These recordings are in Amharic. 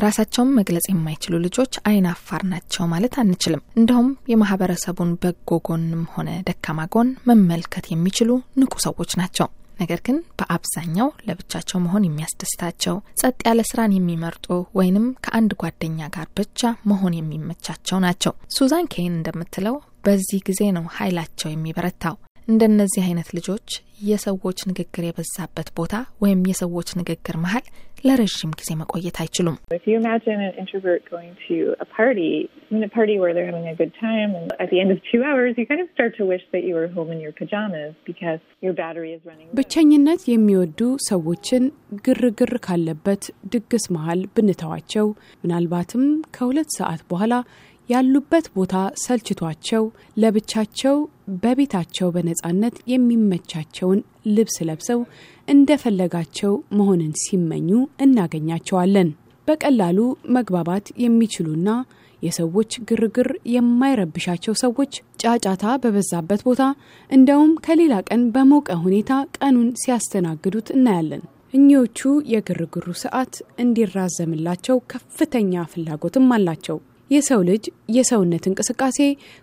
ራሳቸውን መግለጽ የማይችሉ ልጆች አይን አፋር ናቸው ማለት አንችልም። እንደውም የማህበረሰቡን በጎ ጎንም ሆነ ደካማ ጎን መመልከት የሚችሉ ንቁ ሰዎች ናቸው። ነገር ግን በአብዛኛው ለብቻቸው መሆን የሚያስደስታቸው ጸጥ ያለ ስራን የሚመርጡ ወይንም ከአንድ ጓደኛ ጋር ብቻ መሆን የሚመቻቸው ናቸው። ሱዛን ኬን እንደምትለው በዚህ ጊዜ ነው ኃይላቸው የሚበረታው። እንደነዚህ አይነት ልጆች የሰዎች ንግግር የበዛበት ቦታ ወይም የሰዎች ንግግር መሀል ለረዥም ጊዜ መቆየት አይችሉም። ብቸኝነት የሚወዱ ሰዎችን ግርግር ካለበት ድግስ መሀል ብንተዋቸው ምናልባትም ከሁለት ሰዓት በኋላ ያሉበት ቦታ ሰልችቷቸው ለብቻቸው በቤታቸው በነጻነት የሚመቻቸውን ልብስ ለብሰው እንደፈለጋቸው መሆንን ሲመኙ እናገኛቸዋለን። በቀላሉ መግባባት የሚችሉና የሰዎች ግርግር የማይረብሻቸው ሰዎች ጫጫታ በበዛበት ቦታ እንደውም ከሌላ ቀን በሞቀ ሁኔታ ቀኑን ሲያስተናግዱት እናያለን። እኚዎቹ የግርግሩ ሰዓት እንዲራዘምላቸው ከፍተኛ ፍላጎትም አላቸው። የሰው ልጅ የሰውነት እንቅስቃሴ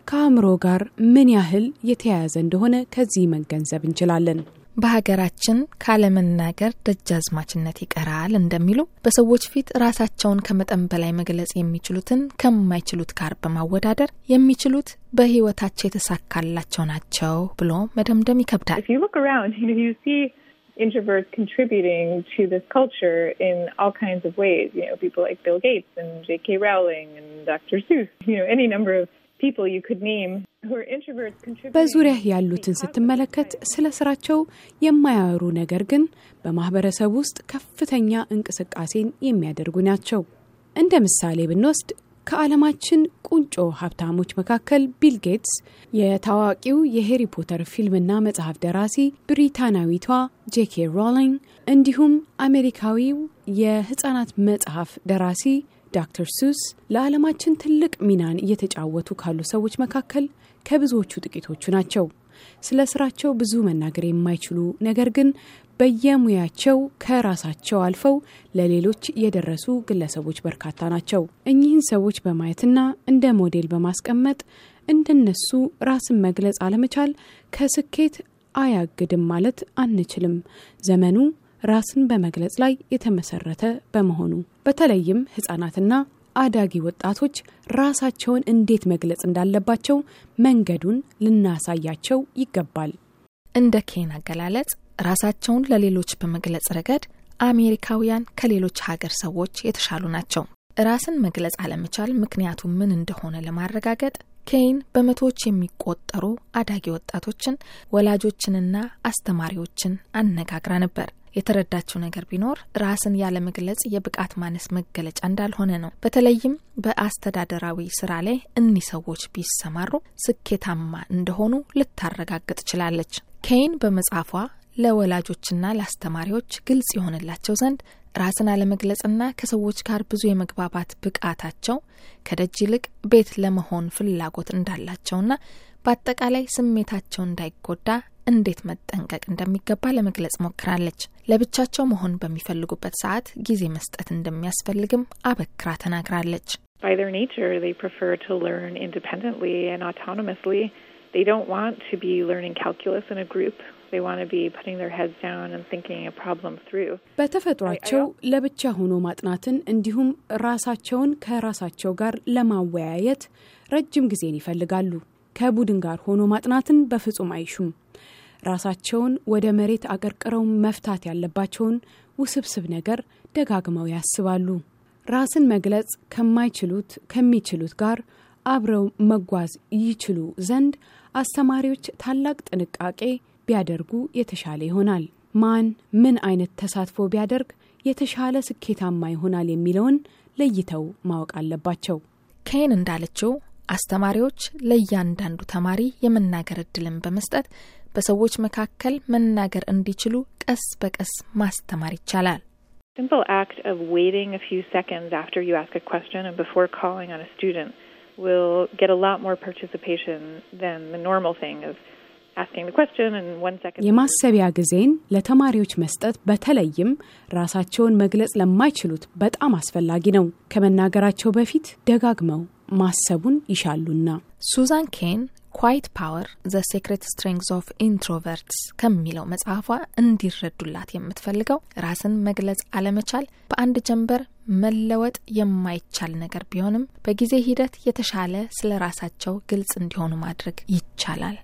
ከአእምሮ ጋር ምን ያህል የተያያዘ እንደሆነ ከዚህ መገንዘብ እንችላለን። በሀገራችን ካለመናገር ደጃዝማችነት ይቀራል እንደሚሉ በሰዎች ፊት ራሳቸውን ከመጠን በላይ መግለጽ የሚችሉትን ከማይችሉት ጋር በማወዳደር የሚችሉት በሕይወታቸው የተሳካላቸው ናቸው ብሎ መደምደም ይከብዳል። introverts contributing to this culture in all kinds of ways. You know, people like Bill Gates and J.K. Rowling and Dr. Seuss. You know, any number of people you could name who are introverts contributing. በዙሪያህ ያሉትን ስትመለከት ስለ ስራቸው የማያወሩ ነገር ግን በማህበረሰብ ውስጥ ከፍተኛ እንቅስቃሴን የሚያደርጉ ናቸው። እንደ ምሳሌ ብንወስድ ከዓለማችን ቁንጮ ሀብታሞች መካከል ቢል ጌትስ፣ የታዋቂው የሄሪ ፖተር ፊልምና መጽሐፍ ደራሲ ብሪታናዊቷ ጄኬ ሮሊንግ እንዲሁም አሜሪካዊው የህጻናት መጽሐፍ ደራሲ ዶክተር ሱስ ለዓለማችን ትልቅ ሚናን እየተጫወቱ ካሉ ሰዎች መካከል ከብዙዎቹ ጥቂቶቹ ናቸው። ስለ ስራቸው ብዙ መናገር የማይችሉ ነገር ግን በየሙያቸው ከራሳቸው አልፈው ለሌሎች የደረሱ ግለሰቦች በርካታ ናቸው። እኚህን ሰዎች በማየትና እንደ ሞዴል በማስቀመጥ እንደነሱ ራስን መግለጽ አለመቻል ከስኬት አያግድም ማለት አንችልም። ዘመኑ ራስን በመግለጽ ላይ የተመሰረተ በመሆኑ በተለይም ህጻናትና አዳጊ ወጣቶች ራሳቸውን እንዴት መግለጽ እንዳለባቸው መንገዱን ልናሳያቸው ይገባል። እንደ ኬን አገላለጽ ራሳቸውን ለሌሎች በመግለጽ ረገድ አሜሪካውያን ከሌሎች ሀገር ሰዎች የተሻሉ ናቸው። ራስን መግለጽ አለመቻል ምክንያቱ ምን እንደሆነ ለማረጋገጥ ኬይን በመቶዎች የሚቆጠሩ አዳጊ ወጣቶችን፣ ወላጆችንና አስተማሪዎችን አነጋግራ ነበር። የተረዳችው ነገር ቢኖር ራስን ያለመግለጽ የብቃት ማነስ መገለጫ እንዳልሆነ ነው። በተለይም በአስተዳደራዊ ስራ ላይ እኒህ ሰዎች ቢሰማሩ ስኬታማ እንደሆኑ ልታረጋግጥ ችላለች። ኬይን በመጽሐፏ ለወላጆችና ለአስተማሪዎች ግልጽ የሆነላቸው ዘንድ ራስን አለመግለጽና ከሰዎች ጋር ብዙ የመግባባት ብቃታቸው ከደጅ ይልቅ ቤት ለመሆን ፍላጎት እንዳላቸውና በአጠቃላይ ስሜታቸው እንዳይጎዳ እንዴት መጠንቀቅ እንደሚገባ ለመግለጽ ሞክራለች። ለብቻቸው መሆን በሚፈልጉበት ሰዓት ጊዜ መስጠት እንደሚያስፈልግም አበክራ ተናግራለች። By their nature, they prefer to learn independently and autonomously. They don't want to be learning calculus in a group. They want to be putting their heads down and thinking a problem through. በተፈጥሯቸው ለብቻ ሆኖ ማጥናትን እንዲሁም ራሳቸውን ከራሳቸው ጋር ለማወያየት ረጅም ጊዜን ይፈልጋሉ። ከቡድን ጋር ሆኖ ማጥናትን በፍጹም አይሹም። ራሳቸውን ወደ መሬት አቀርቅረው መፍታት ያለባቸውን ውስብስብ ነገር ደጋግመው ያስባሉ። ራስን መግለጽ ከማይችሉት ከሚችሉት ጋር አብረው መጓዝ ይችሉ ዘንድ አስተማሪዎች ታላቅ ጥንቃቄ ቢያደርጉ የተሻለ ይሆናል። ማን ምን አይነት ተሳትፎ ቢያደርግ የተሻለ ስኬታማ ይሆናል የሚለውን ለይተው ማወቅ አለባቸው። ኬን እንዳለችው አስተማሪዎች ለእያንዳንዱ ተማሪ የመናገር እድልን በመስጠት በሰዎች መካከል መናገር እንዲችሉ ቀስ በቀስ ማስተማር ይቻላል። Simple act of waiting a few seconds after you ask a question and before calling on a student will get a lot more participation than the normal thing of የማሰቢያ ጊዜን ለተማሪዎች መስጠት በተለይም ራሳቸውን መግለጽ ለማይችሉት በጣም አስፈላጊ ነው። ከመናገራቸው በፊት ደጋግመው ማሰቡን ይሻሉና። ሱዛን ኬን Quiet Power The Secret Strengths of Introverts ከሚለው መጽሐፏ እንዲረዱላት የምትፈልገው ራስን መግለጽ አለመቻል በአንድ ጀንበር መለወጥ የማይቻል ነገር ቢሆንም በጊዜ ሂደት የተሻለ ስለ ራሳቸው ግልጽ እንዲሆኑ ማድረግ ይቻላል